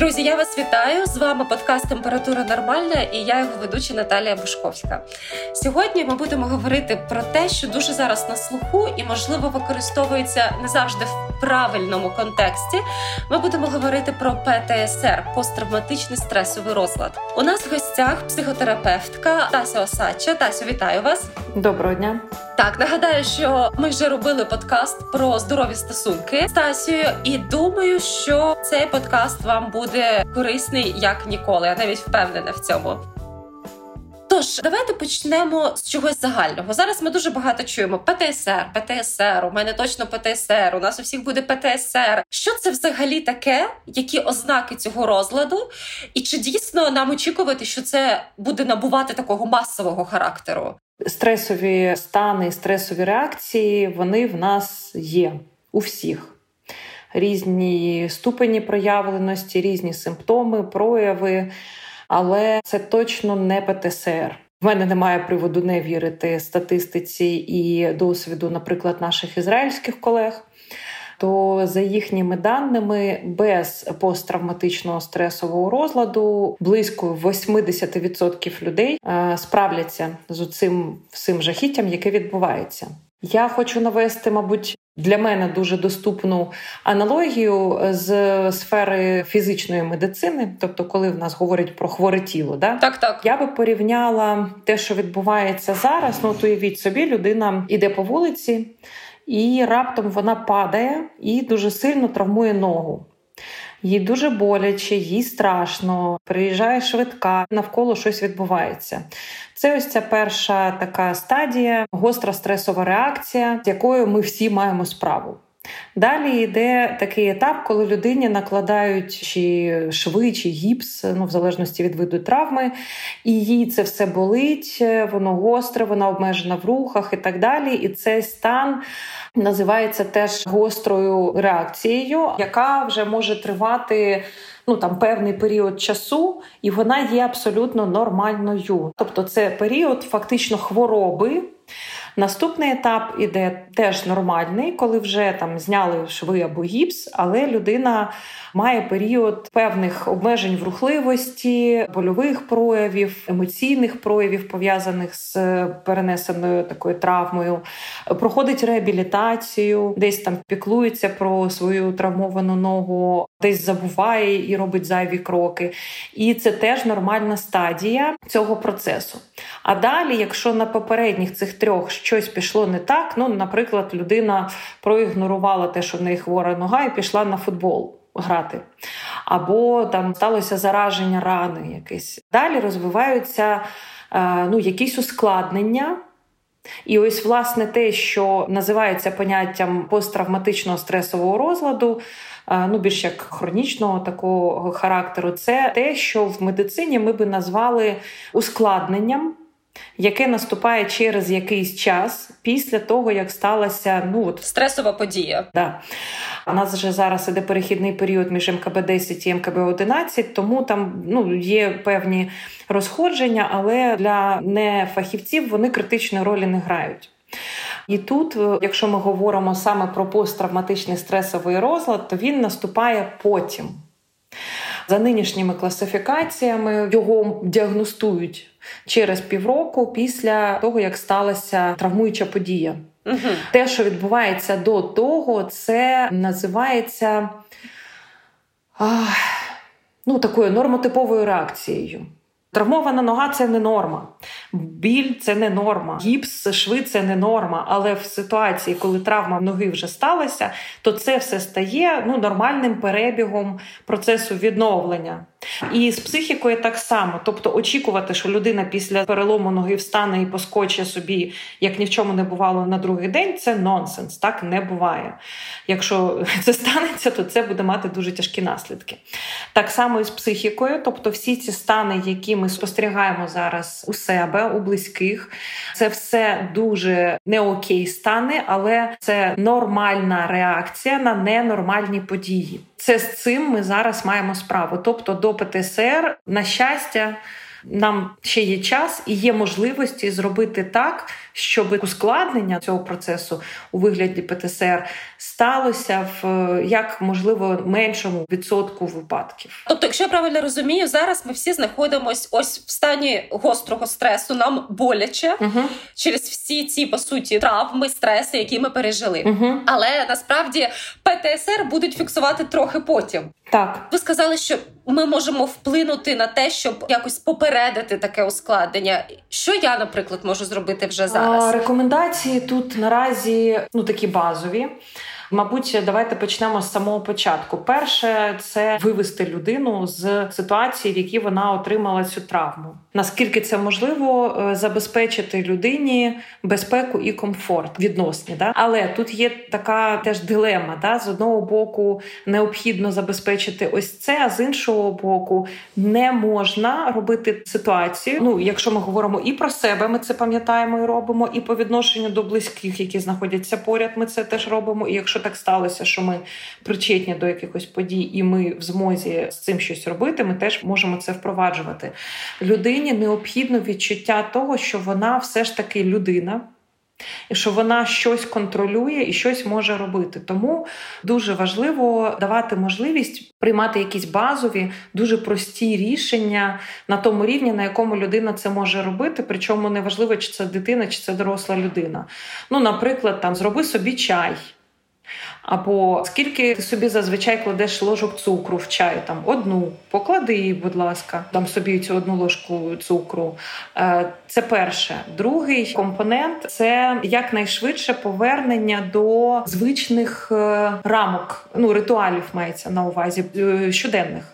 Друзі, я вас вітаю. З вами подкаст Температура Нормальна і я його ведуча Наталія Бушковська. Сьогодні ми будемо говорити про те, що дуже зараз на слуху і, можливо, використовується не завжди в правильному контексті. Ми будемо говорити про ПТСР посттравматичний стресовий розлад. У нас в гостях психотерапевтка Тася Осадча. Тасю, вітаю вас. Доброго дня. Так, нагадаю, що ми вже робили подкаст про здорові стосунки з Тасією, і думаю, що цей подкаст вам буде корисний як ніколи. Я навіть впевнена в цьому. Тож, давайте почнемо з чогось загального. Зараз ми дуже багато чуємо ПТСР, ПТСР, у мене точно ПТСР, у нас у всіх буде ПТСР. Що це взагалі таке? Які ознаки цього розладу? І чи дійсно нам очікувати, що це буде набувати такого масового характеру? Стресові стани, стресові реакції вони в нас є у всіх. Різні ступені проявленості, різні симптоми, прояви, але це точно не ПТСР. В мене немає приводу не вірити статистиці і досвіду, наприклад, наших ізраїльських колег. То за їхніми даними, без посттравматичного стресового розладу близько 80% людей е, справляться з цим всім жахіттям, яке відбувається. Я хочу навести, мабуть, для мене дуже доступну аналогію з сфери фізичної медицини, тобто, коли в нас говорять про хворе тіло, да так, так я би порівняла те, що відбувається зараз. Ну, то уявіть собі, людина іде по вулиці, і раптом вона падає і дуже сильно травмує ногу. Їй дуже боляче, їй страшно, приїжджає швидка, навколо щось відбувається. Це ось ця перша така стадія, гостра стресова реакція, з якою ми всі маємо справу. Далі йде такий етап, коли людині накладають чи шви, чи гіпс, ну в залежності від виду травми, і їй це все болить, воно гостре, вона обмежена в рухах і так далі. І цей стан називається теж гострою реакцією, яка вже може тривати. Ну там певний період часу, і вона є абсолютно нормальною. Тобто, це період фактично хвороби, Наступний етап іде теж нормальний, коли вже там зняли шви або гіпс, але людина має період певних обмежень в рухливості, больових проявів, емоційних проявів, пов'язаних з перенесеною такою травмою, проходить реабілітацію, десь там піклується про свою травмовану ногу, десь забуває і робить зайві кроки. І це теж нормальна стадія цього процесу. А далі, якщо на попередніх цих трьох щось пішло не так, ну, наприклад, людина проігнорувала те, що в неї хвора нога, і пішла на футбол грати. Або там сталося зараження рани якесь. Далі розвиваються е, ну, якісь ускладнення. І ось, власне, те, що називається поняттям посттравматичного стресового розладу, ну більш як хронічного такого характеру, це те, що в медицині ми би назвали ускладненням яке наступає через якийсь час після того, як сталася ну от стресова подія. Да. У нас вже зараз іде перехідний період між МКБ 10 і МКБ 11, тому там ну, є певні розходження, але для нефахівців вони критичної ролі не грають. І тут, е, якщо ми говоримо саме про посттравматичний стресовий розлад, то він наступає потім. За нинішніми класифікаціями його діагностують через півроку після того, як сталася травмуюча подія. Угу. Те, що відбувається до того, це називається ну, такою нормотиповою реакцією. Травмована нога це не норма, біль це не норма, гіпс, шви це не норма. Але в ситуації, коли травма ноги вже сталася, то це все стає ну, нормальним перебігом процесу відновлення. І з психікою так само. Тобто, очікувати, що людина після перелому ноги встане і поскоче собі, як ні в чому не бувало на другий день, це нонсенс. Так не буває. Якщо це станеться, то це буде мати дуже тяжкі наслідки. Так само і з психікою, тобто всі ці стани, які ми спостерігаємо зараз у себе, у близьких, це все дуже не окей стани, але це нормальна реакція на ненормальні події. Це з цим ми зараз маємо справу. Тобто, до ПТСР, на щастя, нам ще є час і є можливості зробити так, щоб ускладнення цього процесу у вигляді ПТСР сталося в як можливо меншому відсотку випадків. Тобто, якщо я правильно розумію, зараз ми всі знаходимося ось в стані гострого стресу. Нам боляче угу. через всі ці по суті травми, стреси, які ми пережили. Угу. Але насправді ПТСР будуть фіксувати трохи потім. Так, ви сказали, що ми можемо вплинути на те, щоб якось попередити таке ускладнення. Що я, наприклад, можу зробити вже зараз? А, рекомендації тут наразі ну такі базові. Мабуть, давайте почнемо з самого початку. Перше це вивести людину з ситуації, в якій вона отримала цю травму. Наскільки це можливо е, забезпечити людині безпеку і комфорт відносні, да але тут є така теж дилема. Да? З одного боку необхідно забезпечити ось це, а з іншого боку, не можна робити ситуацію. Ну, якщо ми говоримо і про себе, ми це пам'ятаємо і робимо, і по відношенню до близьких, які знаходяться поряд, ми це теж робимо. І якщо так сталося, що ми причетні до якихось подій, і ми в змозі з цим щось робити, ми теж можемо це впроваджувати. Людині необхідно відчуття того, що вона все ж таки людина. І що вона щось контролює і щось може робити. Тому дуже важливо давати можливість приймати якісь базові, дуже прості рішення на тому рівні, на якому людина це може робити. Причому неважливо, чи це дитина, чи це доросла людина. Ну, наприклад, там зроби собі чай. Або скільки ти собі зазвичай кладеш ложок цукру в чай, там одну, поклади її, будь ласка, дам собі цю одну ложку цукру. Е, це перше. Другий компонент це якнайшвидше повернення до звичних е, рамок, ну ритуалів мається на увазі е, щоденних.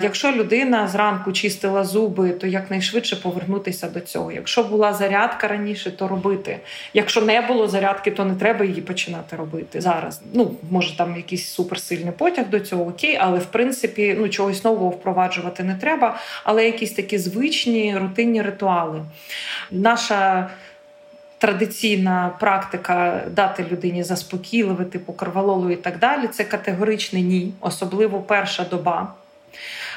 Якщо людина зранку чистила зуби, то якнайшвидше повернутися до цього. Якщо була зарядка раніше, то робити. Якщо не було зарядки, то не треба її починати робити зараз. Ну може там якийсь суперсильний потяг до цього, окей, але в принципі ну чогось нового впроваджувати не треба. Але якісь такі звичні рутинні ритуали. Наша Традиційна практика дати людині заспокійливе, типу кровололу і так далі. Це категоричне ні, особливо перша доба.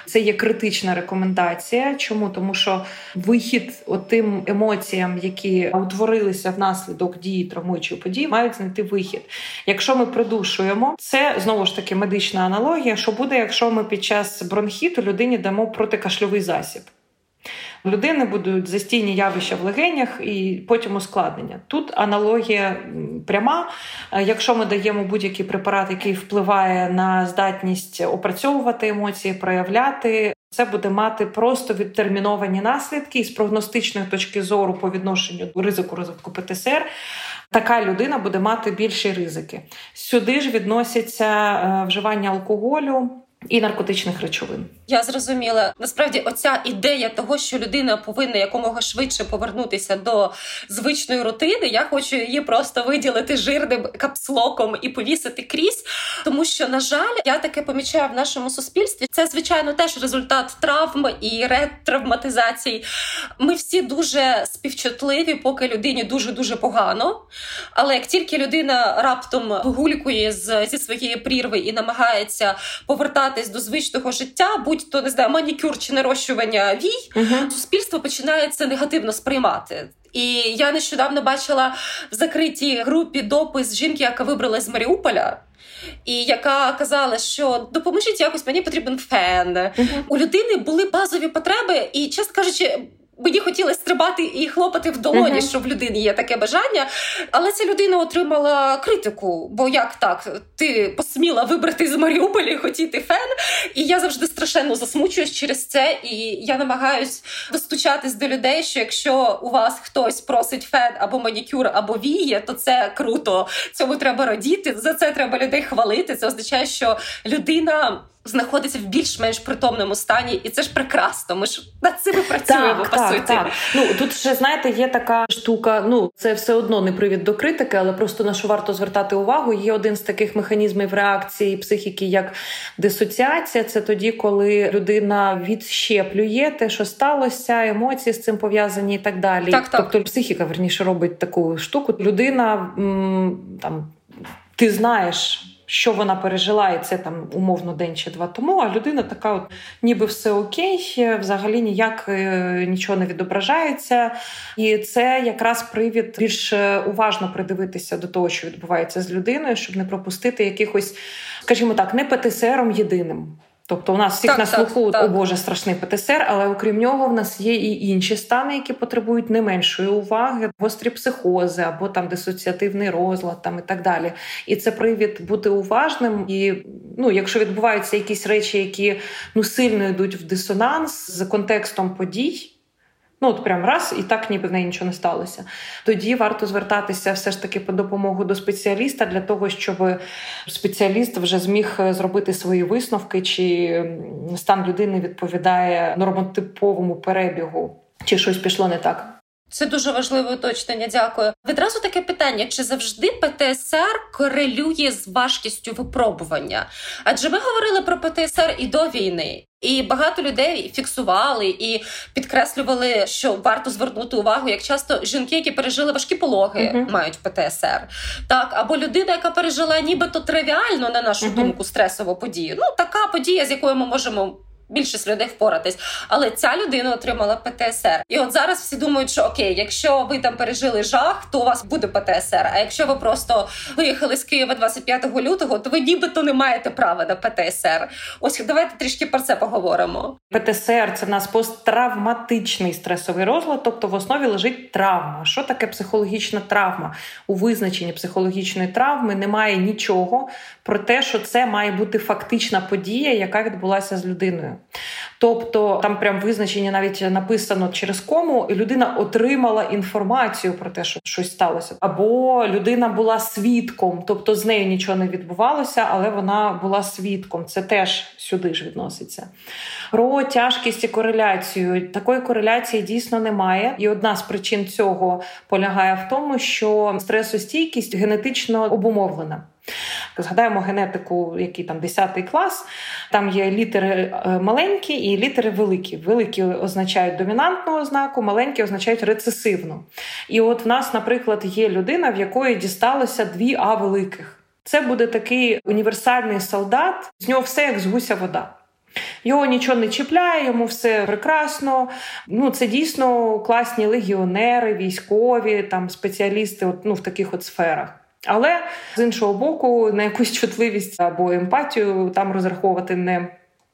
Це є критична рекомендація. Чому? Тому що вихід тим емоціям, які утворилися внаслідок дії травмуючої події, мають знайти вихід. Якщо ми придушуємо, це знову ж таки медична аналогія. Що буде, якщо ми під час бронхіту людині дамо протикашльовий засіб? Людини будуть застійні явища в легенях і потім ускладнення. Тут аналогія пряма. Е, якщо ми даємо будь-який препарат, який впливає на здатність опрацьовувати емоції, проявляти. Це буде мати просто відтерміновані наслідки і з прогностичної точки зору по відношенню до ризику розвитку ПТСР. Така людина буде мати більші ризики. Сюди ж відносяться е, вживання алкоголю і наркотичних речовин. Я зрозуміла. Насправді, оця ідея того, що людина повинна якомога швидше повернутися до звичної рутини. Я хочу її просто виділити жирним капслоком і повісити крізь. Тому що, на жаль, я таке помічаю в нашому суспільстві. Це звичайно теж результат травм і ретравматизацій. Ми всі дуже співчутливі, поки людині дуже дуже погано. Але як тільки людина раптом вигулькує з зі своєї прірви і намагається повертатись до звичного життя будь-то не знаю, манікюр чи нарощування вій, uh суспільство починає це негативно сприймати. І я нещодавно бачила в закритій групі допис жінки, яка вибралась з Маріуполя. І яка казала, що допоможіть якось мені потрібен фен. Uh-huh. У людини були базові потреби, і чесно кажучи, Мені хотілося стрибати і хлопати в долоні, uh-huh. що в людині є таке бажання. Але ця людина отримала критику. Бо як так? Ти посміла вибрати з Маріуполя і хотіти фен? І я завжди страшенно засмучуюсь через це. І я намагаюсь достучатись до людей, що якщо у вас хтось просить фен або манікюр, або віє, то це круто. Цьому треба радіти. За це треба людей хвалити. Це означає, що людина знаходиться в більш-менш притомному стані, і це ж прекрасно. Ми ж над цим працюємо так, по так, суті. Так. Ну тут ще знаєте, є така штука. Ну це все одно не привід до критики, але просто на що варто звертати увагу. Є один з таких механізмів реакції психіки, як дисоціація. Це тоді, коли людина відщеплює те, що сталося, емоції з цим пов'язані і так далі. Так, так. Тобто психіка верніше робить таку штуку. Людина м- там ти знаєш що вона пережила, і це там умовно день чи два тому. А людина така, от ніби все окей, взагалі ніяк е, нічого не відображається. І це якраз привід більш е, уважно придивитися до того, що відбувається з людиною, щоб не пропустити якихось, скажімо так, не ПТСРом єдиним. Тобто у нас всіх так, на слуху так, о Боже страшний ПТСР, але окрім нього, в нас є і інші стани, які потребують не меншої уваги, гострі психози або там дисоціативний розлад, там і так далі. І це привід бути уважним. І ну, якщо відбуваються якісь речі, які ну сильно йдуть в дисонанс з контекстом подій. Ну, от прям раз, і так ніби в неї нічого не сталося. Тоді варто звертатися все ж таки по допомогу до спеціаліста для того, щоб спеціаліст вже зміг зробити свої висновки, чи стан людини відповідає нормотиповому перебігу, чи щось пішло не так. Це дуже важливе уточнення. Дякую. Відразу таке питання: чи завжди ПТСР корелює з важкістю випробування? Адже ми говорили про ПТСР і до війни. І багато людей фіксували і підкреслювали, що варто звернути увагу, як часто жінки, які пережили важкі пологи, uh-huh. мають ПТСР, так або людина, яка пережила нібито тривіально на нашу uh-huh. думку стресову подію. Ну така подія, з якою ми можемо більшість людей впоратись. Але ця людина отримала ПТСР. І от зараз всі думають, що окей, якщо ви там пережили жах, то у вас буде ПТСР. А якщо ви просто виїхали з Києва 25 лютого, то ви нібито не маєте права на ПТСР. Ось давайте трішки про це поговоримо. ПТСР це в нас посттравматичний стресовий розлад, тобто в основі лежить травма. Що таке психологічна травма? У визначенні психологічної травми немає нічого про те, що це має бути фактична подія, яка відбулася з людиною. Тобто там прям визначення навіть написано через кому і людина отримала інформацію про те, що щось сталося, або людина була свідком, тобто з нею нічого не відбувалося, але вона була свідком. Це теж сюди ж відноситься. Про тяжкість і кореляцію такої кореляції дійсно немає. І одна з причин цього полягає в тому, що стресостійкість генетично обумовлена. Згадаємо генетику, який там 10 клас. Там є літери е, маленькі і літери великі. Великі означають домінантну ознаку, маленькі означають рецесивну. І от в нас, наприклад, є людина, в якої дісталося дві А великих. Це буде такий універсальний солдат, з нього все як з гуся вода. Його нічого не чіпляє, йому все прекрасно. Ну це дійсно класні легіонери, військові, там спеціалісти от, ну, в таких от сферах. Але з іншого боку, на якусь чутливість або емпатію там розраховувати не.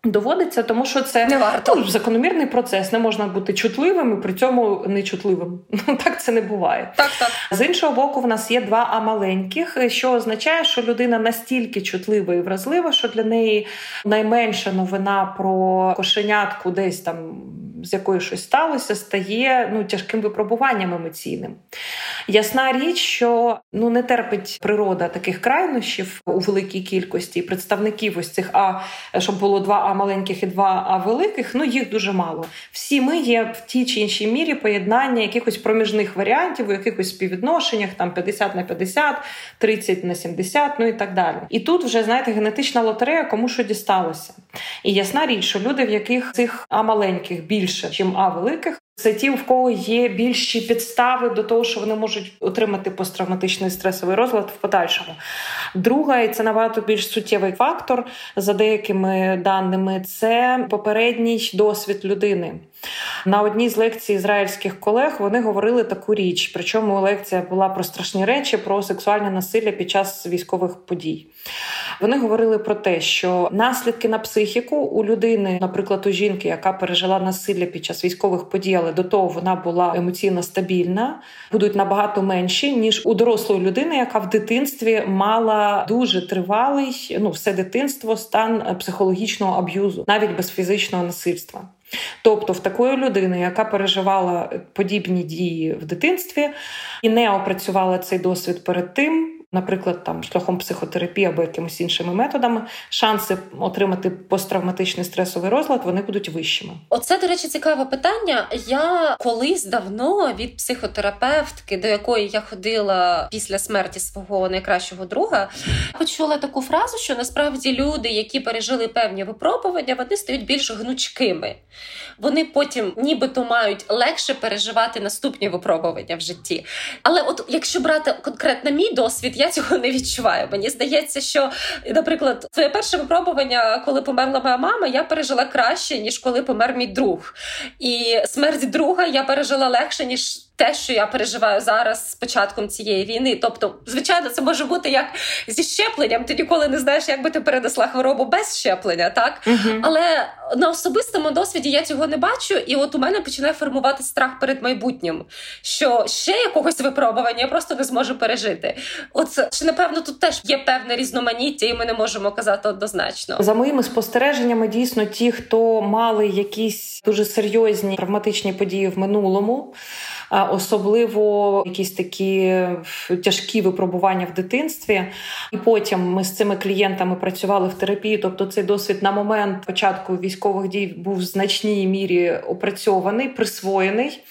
Доводиться, тому що це не варто. Ну, закономірний процес. Не можна бути чутливим і при цьому нечутливим. Ну так це не буває. Так, так. З іншого боку, в нас є два А маленьких, що означає, що людина настільки чутлива і вразлива, що для неї найменша новина про кошенятку десь там з якою щось сталося, стає ну тяжким випробуванням емоційним. Ясна річ, що ну не терпить природа таких крайнощів у великій кількості представників ось цих а щоб було два а маленьких і два а великих. Ну їх дуже мало. Всі ми є в тій чи іншій мірі поєднання якихось проміжних варіантів, у якихось співвідношеннях, там 50 на 50, 30 на 70, ну і так далі. І тут вже знаєте генетична лотерея, кому що дісталося. І ясна річ, що люди, в яких цих а маленьких більше, ніж а великих, це ті, в кого є більші підстави до того, що вони можуть отримати посттравматичний стресовий розлад в подальшому. Друга, і це набагато більш суттєвий фактор за деякими даними, це попередній досвід людини. На одній з лекцій ізраїльських колег вони говорили таку річ. Причому лекція була про страшні речі, про сексуальне насилля під час військових подій. Вони говорили про те, що наслідки на психіку у людини, наприклад, у жінки, яка пережила насилля під час військових подій, але до того вона була емоційно стабільна, будуть набагато менші ніж у дорослої людини, яка в дитинстві мала дуже тривалий, ну все дитинство, стан психологічного аб'юзу, навіть без фізичного насильства. Тобто в такої людини, яка переживала подібні дії в дитинстві і не опрацювала цей досвід перед тим, наприклад, там шляхом психотерапії або якимись іншими методами, шанси отримати посттравматичний стресовий розлад вони будуть вищими. Оце, до речі, цікаве питання. Я колись давно від психотерапевтки, до якої я ходила після смерті свого найкращого друга, почула таку фразу, що насправді люди, які пережили певні випробування, вони стають більш гнучкими. Вони потім, нібито, мають легше переживати наступні випробування в житті. Але, от якщо брати конкретно мій досвід я цього не відчуваю. Мені здається, що, наприклад, своє перше випробування, коли померла моя мама, я пережила краще ніж коли помер мій друг. І смерть друга я пережила легше ніж те, що я переживаю зараз з початком цієї війни. Тобто, звичайно, це може бути як зі щепленням. Ти ніколи не знаєш, як би ти перенесла хворобу без щеплення, так uh але на особистому досвіді я цього не бачу, і от у мене починає формувати страх перед майбутнім, що ще якогось випробування я просто не зможу пережити. От чи напевно тут теж є певне різноманіття, і ми не можемо казати однозначно. За моїми спостереженнями, дійсно, ті, хто мали якісь дуже серйозні травматичні події в минулому особливо якісь такі тяжкі випробування в дитинстві. І потім ми з цими клієнтами працювали в терапії. Тобто, цей досвід на момент початку військових дій був в значній мірі опрацьований, присвоєний.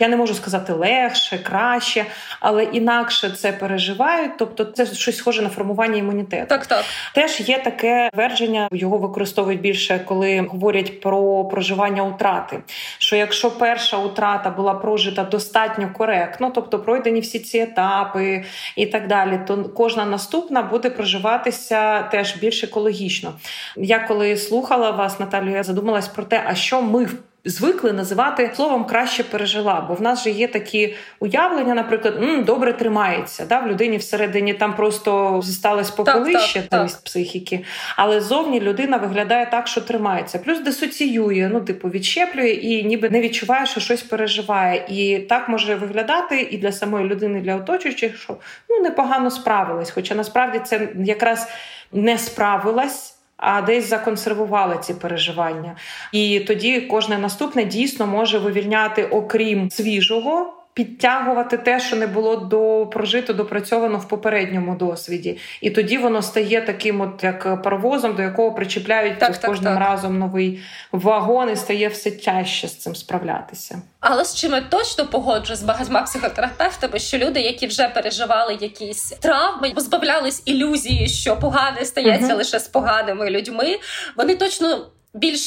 Я не можу сказати легше, краще, але інакше це переживають. Тобто, це щось схоже на формування імунітету. Так, так теж є таке твердження, його використовують більше, коли говорять про проживання утрати. Що якщо перша утрата була прожита достатньо коректно, тобто пройдені всі ці етапи і так далі, то кожна наступна буде проживатися теж більш екологічно. Я коли слухала вас, Наталю, я задумалась про те, а що ми звикли називати словом краще пережила. Бо в нас же є такі уявлення, наприклад, М, добре тримається. Да? В людині всередині там просто сталося попелище там із психіки, але зовні людина виглядає так, що тримається. Плюс дисоціює, ну, типу, відщеплює і ніби не відчуває, що щось переживає. І так може виглядати і для самої людини, і для оточуючих, що ну непогано справилась. Хоча насправді це якраз не справилась а десь законсервували ці переживання. І тоді кожне наступне дійсно може вивільняти, окрім свіжого підтягувати те, що не було до прожито, допрацьовано в попередньому досвіді, і тоді воно стає таким, от як паровозом, до якого причіпляють так, так, кожним так. разом новий вагон, і стає все тяжче з цим справлятися. Але з чим я точно погоджу з багатьма психотерапевтами, що люди, які вже переживали якісь травми, позбавлялись ілюзії, що погане стається uh лише з поганими людьми, вони точно більш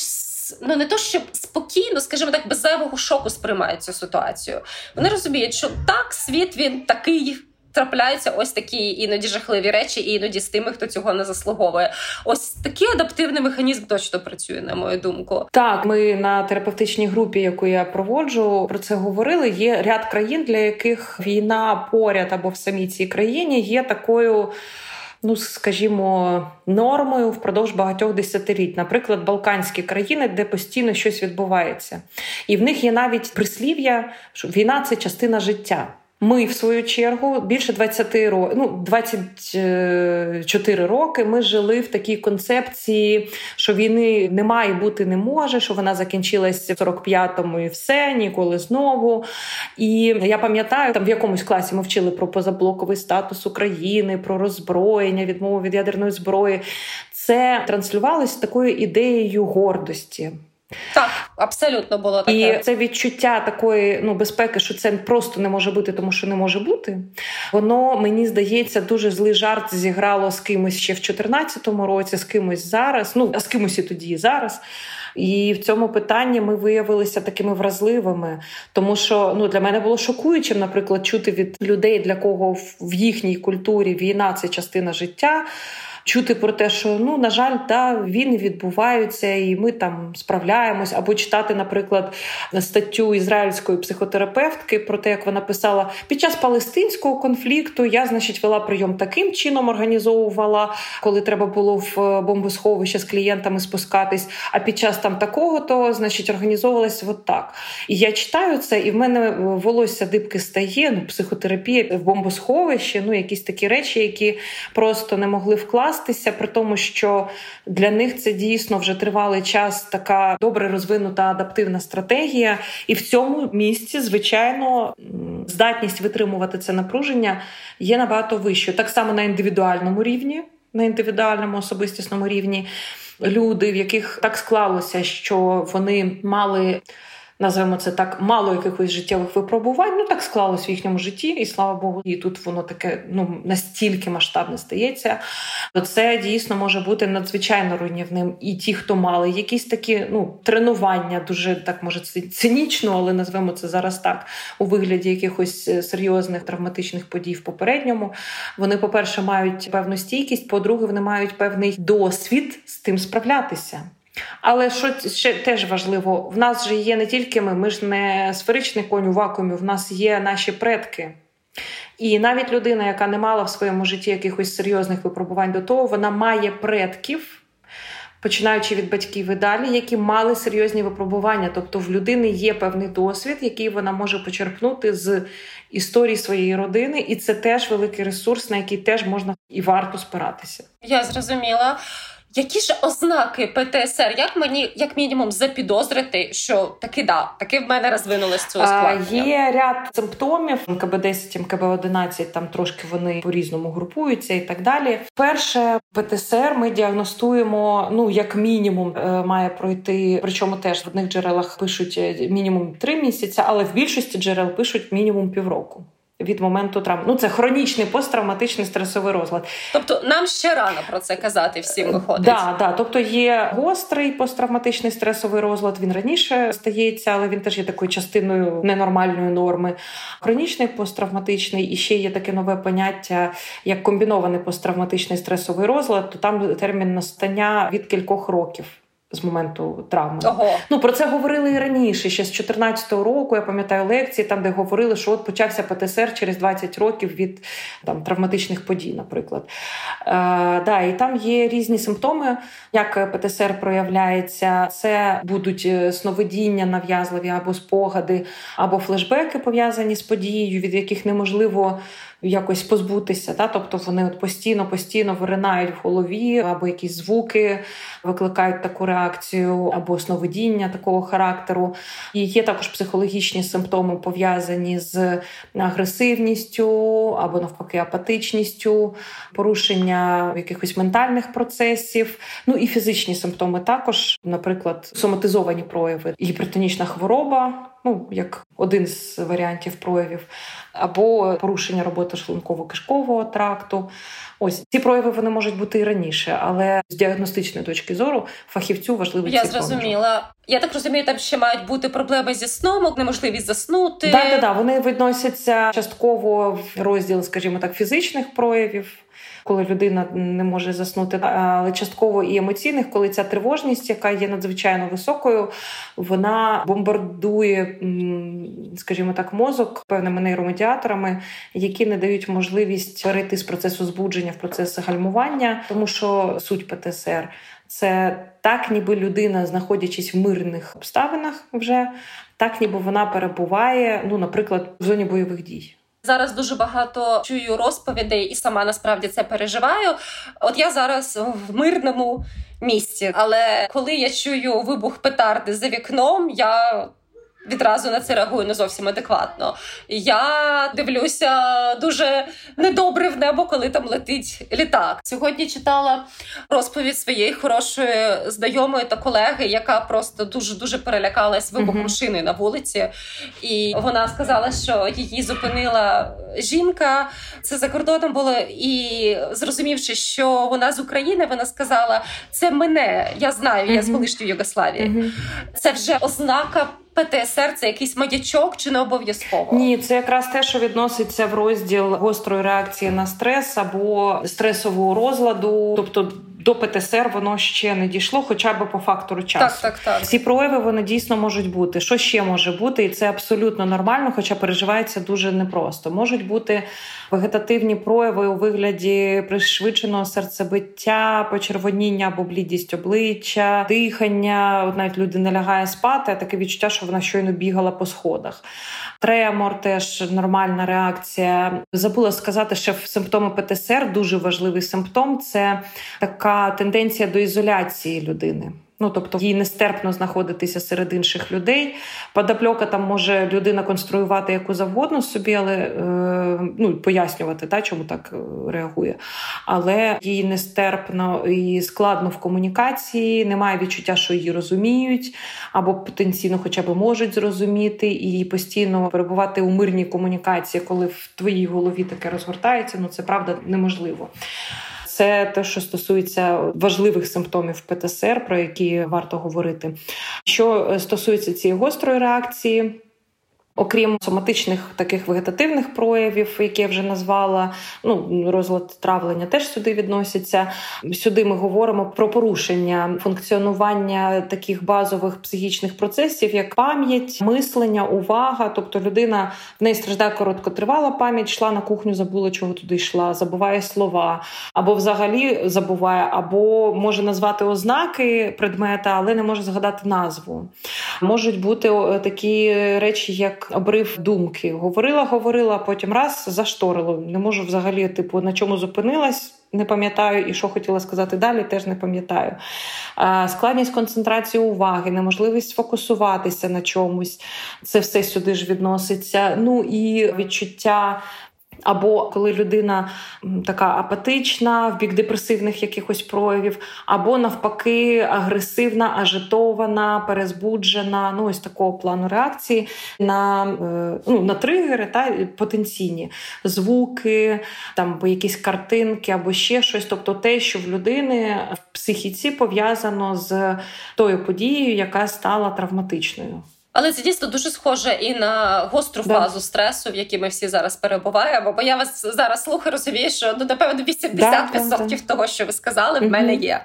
ну не то, щоб спокійно, скажімо так, без зайвого шоку сприймають цю ситуацію. Вони розуміють, що так, світ він такий. Трапляються ось такі іноді жахливі речі, і іноді з тими, хто цього не заслуговує. Ось такий адаптивний механізм точно працює, на мою думку. Так, ми на терапевтичній групі, яку я проводжу, про це говорили. Є ряд країн, для яких війна поряд або в самій цій країні є такою ну скажімо, нормою впродовж багатьох десятиліть, наприклад, Балканські країни, де постійно щось відбувається, і в них є навіть прислів'я, що війна це частина життя. Ми, в свою чергу, більше 20 років, ну 24 роки ми жили в такій концепції, що війни не має бути, не може, що вона закінчилась в 45-му і все, ніколи знову. І я пам'ятаю, там в якомусь класі ми вчили про позаблоковий статус України, про роззброєння, відмову від ядерної зброї. Це транслювалось такою ідеєю гордості. Так, абсолютно було таке. І це відчуття такої ну безпеки, що це просто не може бути, тому що не може бути. Воно мені здається дуже злий жарт зіграло з кимось ще в 2014 році, з кимось зараз. Ну а з кимось і тоді і зараз. І в цьому питанні ми виявилися такими вразливими, тому що ну для мене було шокуючим, наприклад, чути від людей, для кого в їхній культурі війна це частина життя чути про те, що ну на жаль, та війни відбуваються, і ми там справляємось, або читати, наприклад, статтю ізраїльської психотерапевтки про те, як вона писала під час палестинського конфлікту. Я, значить, вела прийом таким чином, організовувала, коли треба було в бомбосховище з клієнтами спускатись. А під час там такого, то значить організовувалася от так. І я читаю це, і в мене волосся дибки стає. Ну, психотерапія в бомбосховищі, ну якісь такі речі, які просто не могли вкласти вкластися, при тому, що для них це дійсно вже тривалий час така добре розвинута адаптивна стратегія, і в цьому місці, звичайно, здатність витримувати це напруження є набагато вищою. Так само на індивідуальному рівні, на індивідуальному особистісному рівні. Люди, в яких так склалося, що вони мали Називаємо це так, мало якихось життєвих випробувань. Ну так склалось в їхньому житті, і слава Богу, і тут воно таке ну настільки масштабне стається. То це дійсно може бути надзвичайно руйнівним. І ті, хто мали якісь такі ну тренування, дуже так може цинічно, але назвемо це зараз так у вигляді якихось е, серйозних травматичних подій в попередньому. Вони, по-перше, мають певну стійкість, по-друге, вони мають певний досвід з тим справлятися. Але що ще теж важливо, в нас же є не тільки ми, ми ж не сферичний конь у вакуумі, в нас є наші предки. І навіть людина, яка не мала в своєму житті якихось серйозних випробувань до того, вона має предків, починаючи від батьків і далі, які мали серйозні випробування. Тобто в людини є певний досвід, який вона може почерпнути з історії своєї родини, і це теж великий ресурс, на який теж можна і варто спиратися. Я зрозуміла. Які ж ознаки ПТСР? Як мені як мінімум запідозрити, що таки да, таки в мене розвинулось цього ускладнення? Є ряд симптомів МКБ 10 МКБ 11 Там трошки вони по різному групуються і так далі. Перше ПТСР ми діагностуємо. Ну як мінімум е, має пройти. Причому теж в одних джерелах пишуть е, мінімум три місяці, але в більшості джерел пишуть мінімум півроку від моменту травми. Ну це хронічний посттравматичний стресовий розлад. Тобто нам ще рано про це казати всім виходить. Да, да. Тобто є гострий посттравматичний стресовий розлад. Він раніше стається, але він теж є такою частиною ненормальної норми. Хронічний посттравматичний і ще є таке нове поняття як комбінований посттравматичний стресовий розлад. То там термін настання від кількох років з моменту травми. Ого. Ну про це говорили і раніше. Ще з 14 року я пам'ятаю лекції, там де говорили, що от почався ПТСР через 20 років від там травматичних подій, наприклад. Е, да, І там є різні симптоми, як ПТСР проявляється. Це будуть е, сновидіння нав'язливі або спогади, або флешбеки пов'язані з подією, від яких неможливо якось позбутися. Та? Тобто вони от постійно, постійно виринають в голові, або якісь звуки викликають таку реакцію, або сновидіння такого характеру. І є також психологічні симптоми пов'язані з агресивністю або навпаки апатичністю, порушення якихось ментальних процесів, ну і фізичні симптоми також, наприклад, соматизовані прояви, гіпертонічна хвороба ну як один з варіантів проявів, або порушення роботи шлунково-кишкового тракту. Ось ці прояви вони можуть бути і раніше, але з діагностичної точки зору фахівцю важливо Я зрозуміла. Я так розумію, там ще мають бути проблеми зі сном, неможливість заснути. Так, так, так. Вони відносяться частково в розділ, скажімо так, фізичних проявів коли людина не може заснути, але частково і емоційних, коли ця тривожність, яка є надзвичайно високою, вона бомбардує, скажімо так, мозок певними нейромедіаторами, які не дають можливість перейти з процесу збудження в процес гальмування, тому що суть ПТСР. Це так, ніби людина, знаходячись в мирних обставинах, вже так, ніби вона перебуває, ну, наприклад, в зоні бойових дій. Зараз дуже багато чую розповідей, і сама насправді це переживаю. От я зараз в мирному місці, але коли я чую вибух петарди за вікном, я відразу на це реагую не зовсім адекватно. Я дивлюся дуже недобре в небо, коли там летить літак. Сьогодні читала розповідь своєї хорошої знайомої та колеги, яка просто дуже дуже перелякалась вибухом uh-huh. шини на вулиці, і вона сказала, що її зупинила жінка. Це за кордоном було, і зрозумівши, що вона з України, вона сказала: це мене, я знаю, я з колишньої Югославії. Це вже ознака. ПТСР це якийсь маячок чи не обов'язково? Ні, це якраз те, що відноситься в розділ гострої реакції на стрес або стресового розладу, тобто. До ПТСР воно ще не дійшло, хоча б по фактору часу. Так, так, так. Ці прояви вони дійсно можуть бути. Що ще може бути, і це абсолютно нормально, хоча переживається дуже непросто. Можуть бути вегетативні прояви у вигляді пришвидшеного серцебиття, почервоніння або блідість обличчя, дихання. От навіть людина лягає спати, а таке відчуття, що вона щойно бігала по сходах. Тремор теж нормальна реакція. Забула сказати, що симптоми ПТСР дуже важливий симптом це така тенденція до ізоляції людини. Ну, тобто їй нестерпно знаходитися серед інших людей. Подопльока там може людина конструювати яку завгодно собі, але е, ну, пояснювати, та, чому так е, реагує. Але їй нестерпно і складно в комунікації, немає відчуття, що її розуміють, або потенційно хоча б можуть зрозуміти, і постійно перебувати у мирній комунікації, коли в твоїй голові таке розгортається, ну це правда неможливо. Це те, що стосується важливих симптомів ПТСР, про які варто говорити. Що стосується цієї гострої реакції. Окрім соматичних таких вегетативних проявів, які я вже назвала, ну розлад травлення теж сюди відносяться. Сюди ми говоримо про порушення функціонування таких базових психічних процесів, як пам'ять, мислення, увага. Тобто людина в неї страждає короткотривала пам'ять, йшла на кухню, забула, чого туди йшла, забуває слова, або взагалі забуває, або може назвати ознаки предмета, але не може згадати назву. Можуть бути такі речі, як обрив думки. Говорила, говорила, потім раз зашторило. Не можу взагалі, типу, на чому зупинилась. Не пам'ятаю, і що хотіла сказати далі, теж не пам'ятаю. Складність концентрації уваги, неможливість фокусуватися на чомусь. Це все сюди ж відноситься. Ну і відчуття або коли людина така апатична, в бік депресивних якихось проявів, або навпаки, агресивна, ажитована, перезбуджена, ну ось такого плану реакції на е, ну, на тригери та потенційні звуки, там або якісь картинки, або ще щось. Тобто те, що в людини в психіці пов'язано з тою подією, яка стала травматичною. Але це дійсно дуже схоже і на гостру да. фазу стресу, в якій ми всі зараз перебуваємо. Бо я вас зараз слухаю, розумію, що ну напевно 80% да, да, того, що ви сказали, в мене є.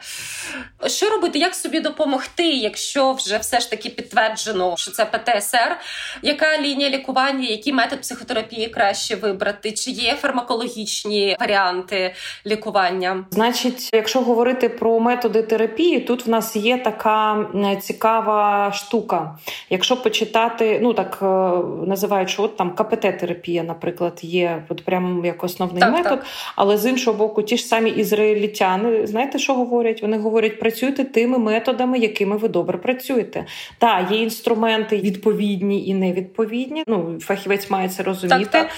Що робити, як собі допомогти, якщо вже все ж таки підтверджено, що це ПТСР? Яка лінія лікування, який метод психотерапії краще вибрати? Чи є фармакологічні варіанти лікування? Значить, якщо говорити про методи терапії, тут в нас є така цікава штука. Якщо почитати, ну так е, називають, що от там КПТ-терапія, наприклад, є от прямо як основний так, метод. Так. Але з іншого боку, ті ж самі ізраїльтяни, знаєте, що говорять? Вони говорять, працюйте тими методами, якими ви добре працюєте. Так, є інструменти відповідні і невідповідні. Ну, фахівець має це розуміти. Так,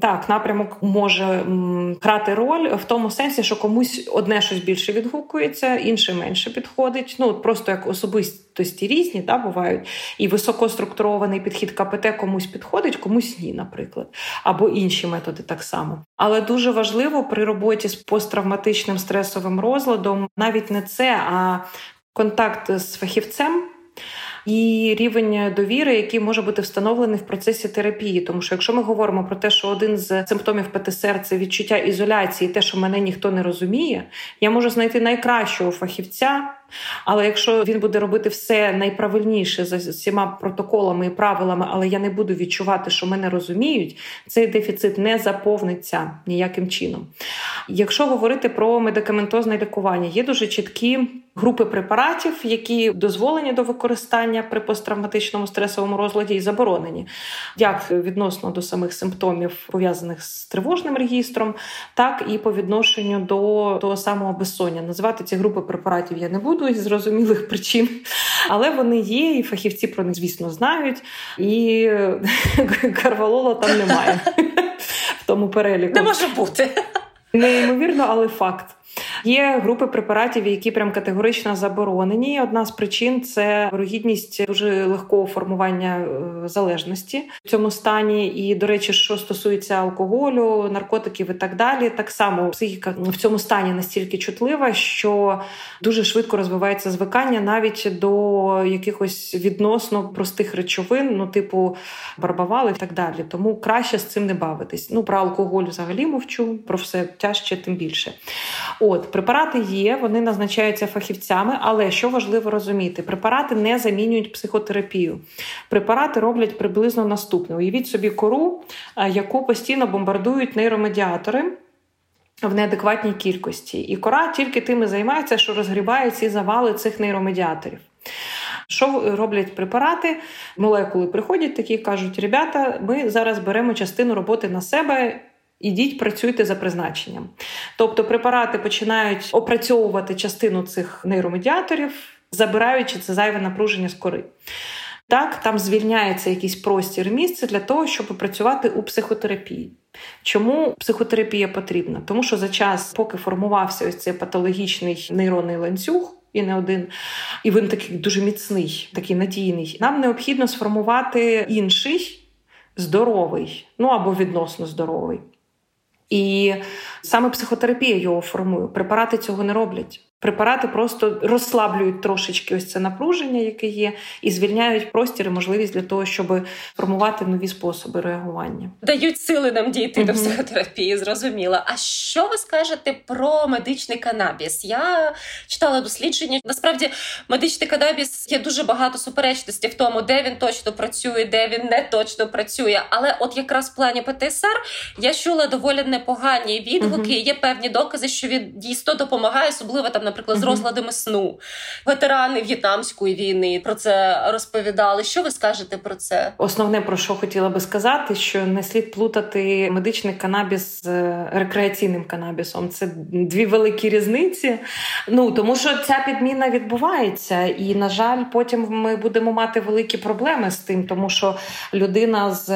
так. напрямок може грати роль в тому сенсі, що комусь одне щось більше відгукується, інше менше підходить. Ну просто як особистості різні, та бувають і високоструктурований підхід КПТ комусь підходить, комусь ні, наприклад, або інші методи так само. Але дуже важливо при роботі з посттравматичним стресовим розладом навіть не це, а контакт з фахівцем і рівень довіри, який може бути встановлений в процесі терапії. Тому що якщо ми говоримо про те, що один з симптомів ПТСР – це відчуття ізоляції, те, що мене ніхто не розуміє, я можу знайти найкращого фахівця. Але якщо він буде робити все найправильніше за всіма протоколами і правилами, але я не буду відчувати, що мене розуміють, цей дефіцит не заповниться ніяким чином. Якщо говорити про медикаментозне лікування, є дуже чіткі групи препаратів, які дозволені до використання при посттравматичному стресовому розладі і заборонені, як відносно до самих симптомів пов'язаних з тривожним регістром, так і по відношенню до того самого безсоння. Називати ці групи препаратів я не буду із зрозумілих причин, але вони є, і фахівці про них, звісно, знають. І карвалола там немає в тому переліку. Не може бути. Неймовірно, але факт. Є групи препаратів, які прям категорично заборонені. Одна з причин це вирогідність дуже легкого формування е, залежності в цьому стані. І, до речі, що стосується алкоголю, наркотиків і так далі, так само психіка в цьому стані настільки чутлива, що дуже швидко розвивається звикання навіть до якихось відносно простих речовин, ну типу барбавали і так далі. Тому краще з цим не бавитись. Ну про алкоголь взагалі мовчу, про все тяжче, тим більше. От препарати є, вони назначаються фахівцями, але що важливо розуміти, препарати не замінюють психотерапію. Препарати роблять приблизно наступне: уявіть собі кору, е, яку постійно бомбардують нейромедіатори. В неадекватній кількості. І кора тільки тим і займається, що розгрібає ці завали цих нейромедіаторів. Що роблять препарати? Молекули приходять такі кажуть: ребята, ми зараз беремо частину роботи на себе Ідіть, працюйте за призначенням. Тобто препарати починають опрацьовувати частину цих нейромедіаторів. забираючи це зайве напруження з кори. Так, там звільняється якийсь простір місце для того, щоб працювати у психотерапії. Чому психотерапія потрібна? Тому що за час, поки формувався ось цей патологічний нейронний ланцюг, і не один, і він такий дуже міцний, такий надійний. Нам необхідно сформувати інший здоровий, ну або відносно здоровий. І саме психотерапія його формує. Препарати цього не роблять. Препарати просто розслаблюють трошечки ось це напруження, яке є, і звільняють простір і можливість для того, щоб формувати нові способи реагування. Дають сили нам дійти угу. до психотерапії, зрозуміло. А що ви скажете про медичний канабіс? Я читала дослідження. Насправді, медичний канабіс є дуже багато суперечностей в тому, де він точно працює, де він не точно працює. Але, от якраз в плані ПТСР я чула доволі непогані відгуки. Угу. Є певні докази, що він дійсно допомагає, особливо там наприклад, з розладами сну. Ветерани В'єтнамської війни про це розповідали. Що ви скажете про це? Основне про що хотіла би сказати, що не слід плутати медичний канабіс з рекреаційним канабісом. Це дві великі різниці. Ну тому що ця підміна відбувається, і на жаль, потім ми будемо мати великі проблеми з тим, тому що людина з,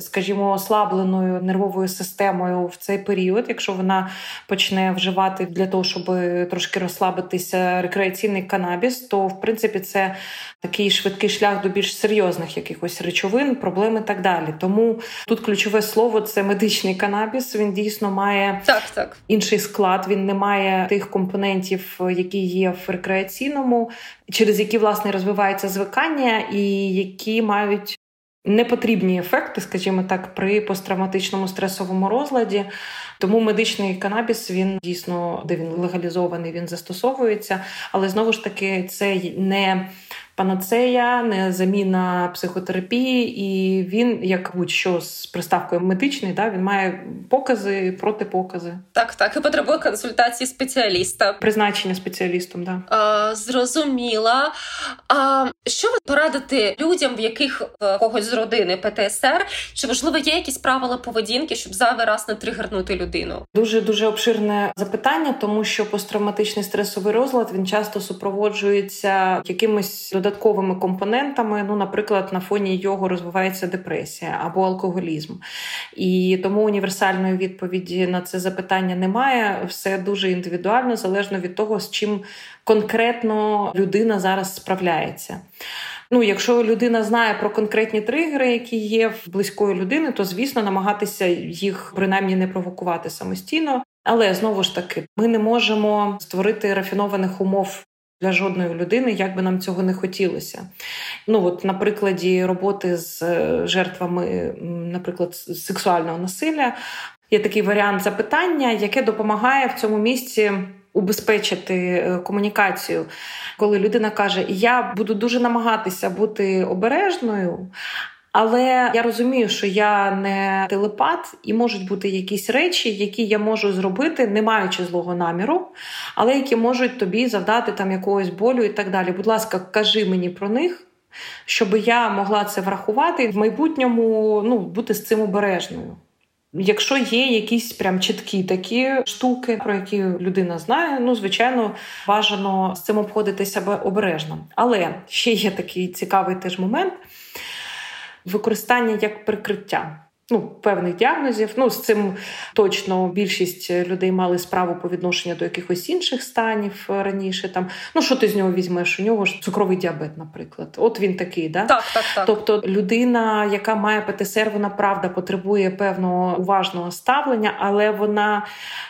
скажімо, ослабленою нервовою системою в цей період, якщо вона почне вживати для того, щоб трошки розслабити, розслабитися рекреаційний канабіс, то в принципі це такий швидкий шлях до більш серйозних якихось речовин, проблем і так далі. Тому тут ключове слово це медичний канабіс. Він дійсно має так, так. інший склад. Він не має тих компонентів, які є в рекреаційному, через які власне розвивається звикання, і які мають. Непотрібні ефекти, скажімо так, при посттравматичному стресовому розладі, тому медичний канабіс він дійсно, де він легалізований, він застосовується, але знову ж таки це не панацея, не заміна психотерапії, і він, як будь-що з приставкою медичний, да, він має покази, протипокази. Так, так, і потребує консультації спеціаліста. Призначення спеціалістом, да. А, Зрозуміла. А що ви порадите людям, в яких в когось з родини ПТСР? Чи можливо є якісь правила поведінки, щоб зайвий раз не тригернути людину? Дуже дуже обширне запитання, тому що посттравматичний стресовий розлад він часто супроводжується якимось додатковими компонентами. Ну, наприклад, на фоні його розвивається депресія або алкоголізм. І тому універсальної відповіді на це запитання немає. Все дуже індивідуально, залежно від того, з чим конкретно людина зараз справляється. Ну, якщо людина знає про конкретні тригери, які є в близької людини, то звісно намагатися їх принаймні не провокувати самостійно. Але знову ж таки, ми не можемо створити рафінованих умов для жодної людини, як би нам цього не хотілося. Ну от на прикладі роботи з е, жертвами, наприклад, сексуального насилля, є такий варіант запитання, яке допомагає в цьому місці. Убезпечити е, комунікацію, коли людина каже: Я буду дуже намагатися бути обережною, але я розумію, що я не телепат, і можуть бути якісь речі, які я можу зробити, не маючи злого наміру, але які можуть тобі завдати там якогось болю і так далі. Будь ласка, кажи мені про них, щоб я могла це врахувати в майбутньому ну, бути з цим обережною. Якщо є якісь прям чіткі такі штуки, про які людина знає, ну звичайно бажано з цим обходитися обережно. Але ще є такий цікавий теж момент використання як прикриття ну, певних діагнозів. Ну, з цим точно більшість людей мали справу по відношенню до якихось інших станів раніше. Там ну що ти з нього візьмеш? У нього ж цукровий діабет, наприклад. От він такий, да? Так, так, так. Тобто людина, яка має ПТСР, вона правда потребує певного уважного ставлення, але вона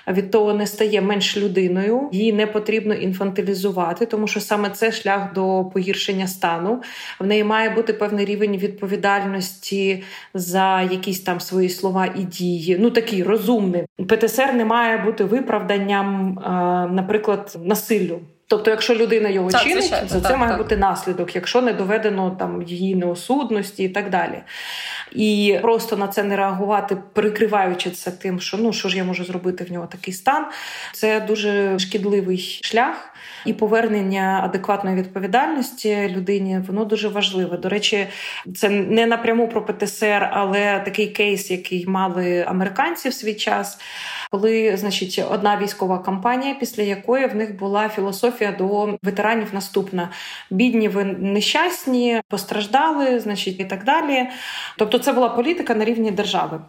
від того не стає менш людиною. Її не потрібно інфантилізувати, тому що саме це шлях до погіршення стану. В неї має бути певний рівень відповідальності за якісь там там свої слова і дії. Ну такий розумний. ПТСР не має бути виправданням, наприклад, насиллю. Тобто, якщо людина його так, чинить, звичайно, то це так, має так. бути наслідок, якщо не доведено там її неосудності і так далі. І просто на це не реагувати, прикриваючи це тим, що ну що ж я можу зробити в нього такий стан, це дуже шкідливий шлях. І повернення адекватної відповідальності людині воно дуже важливе. До речі, це не напряму про ПТСР, але такий кейс, який мали американці в свій час, коли значить одна військова кампанія, після якої в них була філософія до ветеранів наступна: бідні, ви нещасні, постраждали, значить, і так далі. Тобто, це була політика на рівні держави.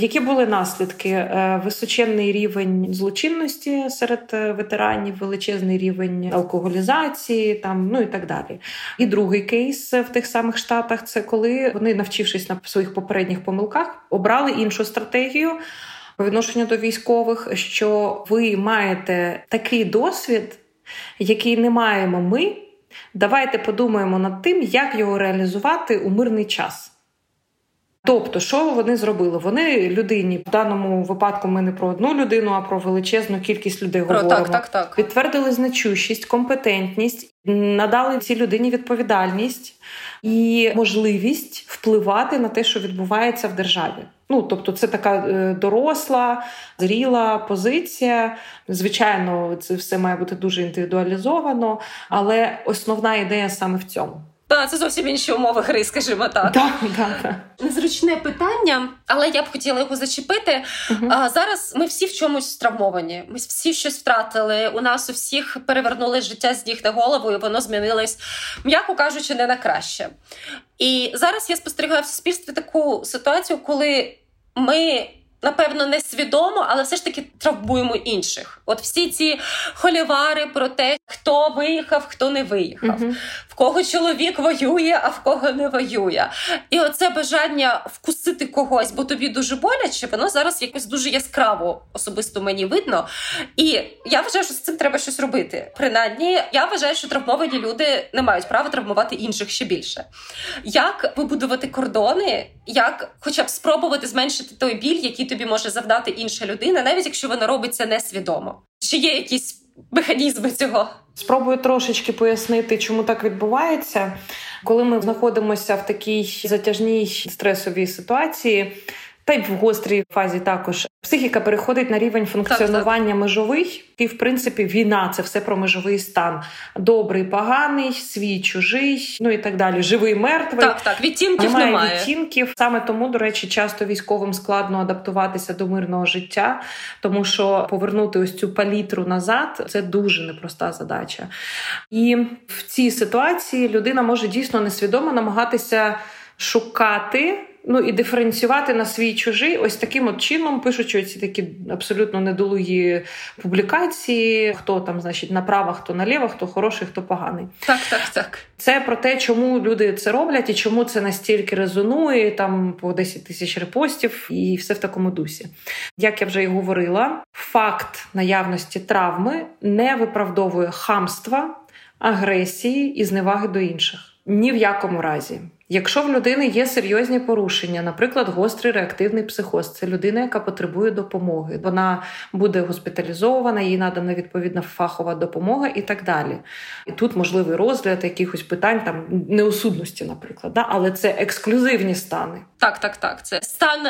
Які були наслідки? Е, височенний рівень злочинності серед е, ветеранів, величезний рівень алкоголізації, там ну і так далі. І другий кейс в тих самих штатах це коли вони, навчившись на своїх попередніх помилках, обрали іншу стратегію. По відношенню до військових, що ви маєте такий досвід, який не маємо ми. Давайте подумаємо над тим, як його реалізувати у мирний час. Тобто, що вони зробили? Вони людині в даному випадку ми не про одну людину, а про величезну кількість людей про, говоримо. Так, так, так. Підтвердили значущість, компетентність, надали цій людині відповідальність і можливість впливати на те, що відбувається в державі. Ну, тобто, це така е, доросла, зріла позиція. Звичайно, це все має бути дуже індивідуалізовано, але основна ідея саме в цьому. Так, це зовсім інші умови гри, скажімо так. Так, так, так. Незручне питання, але я б хотіла його зачепити. Uh-huh. А зараз ми всі в чомусь травмовані. Ми всі щось втратили. У нас у всіх перевернули життя з ніг на голову, і воно змінилось, м'яко кажучи, не на краще. І зараз я спостерігаю в суспільстві таку ситуацію, коли ми Напевно, не свідомо, але все ж таки травмуємо інших. От всі ці холівари про те, хто виїхав, хто не виїхав, uh-huh. Кого чоловік воює, а в кого не воює. І оце бажання вкусити когось, бо тобі дуже боляче, воно зараз якось дуже яскраво особисто мені видно. І я вважаю, що з цим треба щось робити. Принаймні, я вважаю, що травмовані люди не мають права травмувати інших ще більше. Як вибудувати кордони, як, хоча б спробувати зменшити той біль, який тобі може завдати інша людина, навіть якщо вона робить це несвідомо. Чи є якісь механізми цього? Спробую трошечки пояснити, чому так відбувається, коли ми знаходимося в такій затяжній стресовій ситуації та й в гострій фазі також. Психіка переходить на рівень функціонування так, так. межовий, і в принципі війна це все про межовий стан. Добрий, поганий, свій, чужий, ну і так далі. Живий, мертвий. Так, так, відтінків немає. немає. відтінків. Саме тому, до речі, часто військовим складно адаптуватися до мирного життя, тому що повернути ось цю палітру назад це дуже непроста задача. І в цій ситуації людина може дійсно несвідомо намагатися шукати ну і диференціювати на свій чужий, ось таким от чином, пишучи ці такі абсолютно недолугі публікації, хто там, значить, направо, хто наліво, хто хороший, хто поганий. Так, так, так. Це про те, чому люди це роблять і чому це настільки резонує, там по 10 тисяч репостів, і все в такому дусі. Як я вже й говорила, факт наявності травми не виправдовує хамства, агресії і зневаги до інших. Ні в якому разі. Якщо в людини є серйозні порушення, наприклад, гострий реактивний психоз, це людина, яка потребує допомоги. Вона буде госпіталізована, їй надана відповідна фахова допомога і так далі. І тут можливий розгляд якихось питань там неосудності, наприклад, да? але це ексклюзивні стани. Так, так, так. Це стан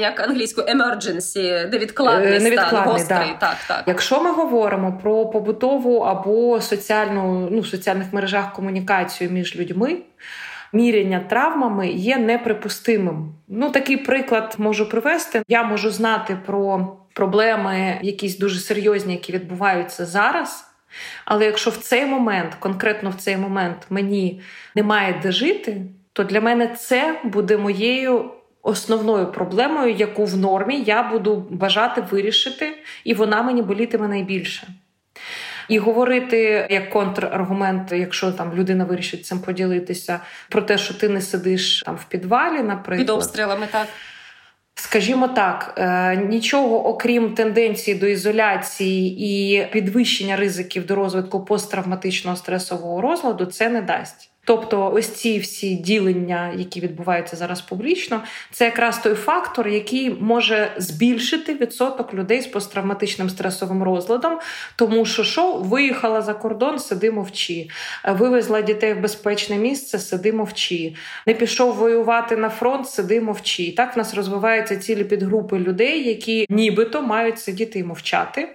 як англійською emergency, невідкладний, невідкладний стан, гострий. Да. Так, так. Якщо ми говоримо про побутову або соціальну ну, в соціальних мережах комунікацію між людьми міряння травмами є неприпустимим. Ну, такий приклад можу привести. Я можу знати про проблеми, якісь дуже серйозні, які відбуваються зараз. Але якщо в цей момент, конкретно в цей момент, мені немає де жити, то для мене це буде моєю основною проблемою, яку в нормі я буду бажати вирішити, і вона мені болітиме найбільше. І говорити як контраргумент, якщо там людина вирішить цим поділитися, про те, що ти не сидиш там в підвалі, наприклад. Під обстрілами, так. Скажімо так, е, нічого окрім тенденції до ізоляції і підвищення ризиків до розвитку посттравматичного стресового розладу, це не дасть. Тобто, ось ці всі ділення, які відбуваються зараз публічно, це якраз той фактор, який може збільшити відсоток людей з посттравматичним стресовим розладом, тому що що виїхала за кордон, сиди мовчи, вивезла дітей в безпечне місце, сиди мовчи, не пішов воювати на фронт, сиди мовчи. Так в нас розвиваються цілі підгрупи людей, які нібито мають сидіти і мовчати.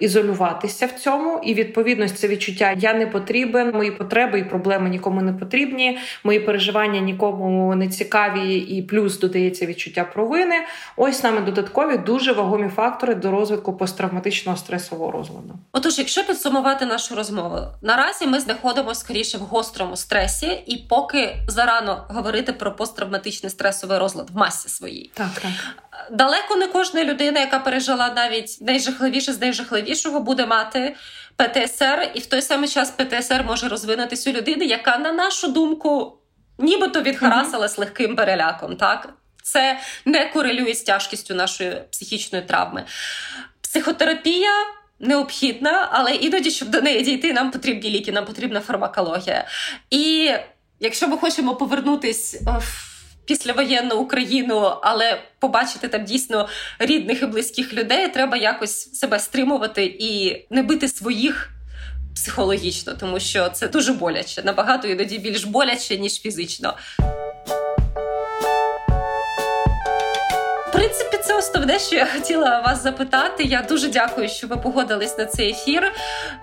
Ізолюватися в цьому, і відповідно це відчуття я не потрібен, мої потреби і проблеми нікому не потрібні, мої переживання нікому не цікаві, і плюс додається відчуття провини. Ось нами додаткові дуже вагомі фактори до розвитку посттравматичного стресового розладу. Отож, якщо підсумувати нашу розмову, наразі ми знаходимося скоріше в гострому стресі, і поки зарано говорити про посттравматичний стресовий розлад в масі своїй. Так, так. Далеко не кожна людина, яка пережила навіть найжахливіше з найжахливішого, буде мати ПТСР, і в той самий час ПТСР може розвинутися у людини, яка, на нашу думку, нібито відхарасилась mm легким переляком. Так це не корелює з тяжкістю нашої психічної травми. Психотерапія. Необхідна, але іноді, щоб до неї дійти, нам потрібні ліки, нам потрібна фармакологія. І якщо ми хочемо повернутись в післявоєнну Україну, але побачити там дійсно рідних і близьких людей, треба якось себе стримувати і не бити своїх. Психологічно, тому що це дуже боляче, набагато іноді більш боляче ніж фізично. Це основне, що я хотіла вас запитати. Я дуже дякую, що ви погодились на цей ефір.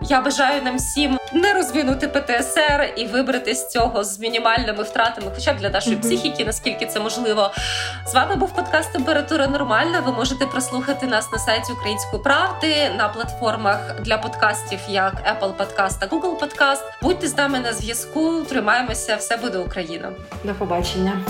Я бажаю нам всім не розвинути ПТСР і вибрати з цього з мінімальними втратами, хоча б для нашої mm-hmm. психіки, наскільки це можливо. З вами був подкаст Температура Нормальна. Ви можете прослухати нас на сайті Української правди на платформах для подкастів, як Apple Podcast та Google Podcast. Будьте з нами на зв'язку. Тримаємося, все буде Україна. До побачення.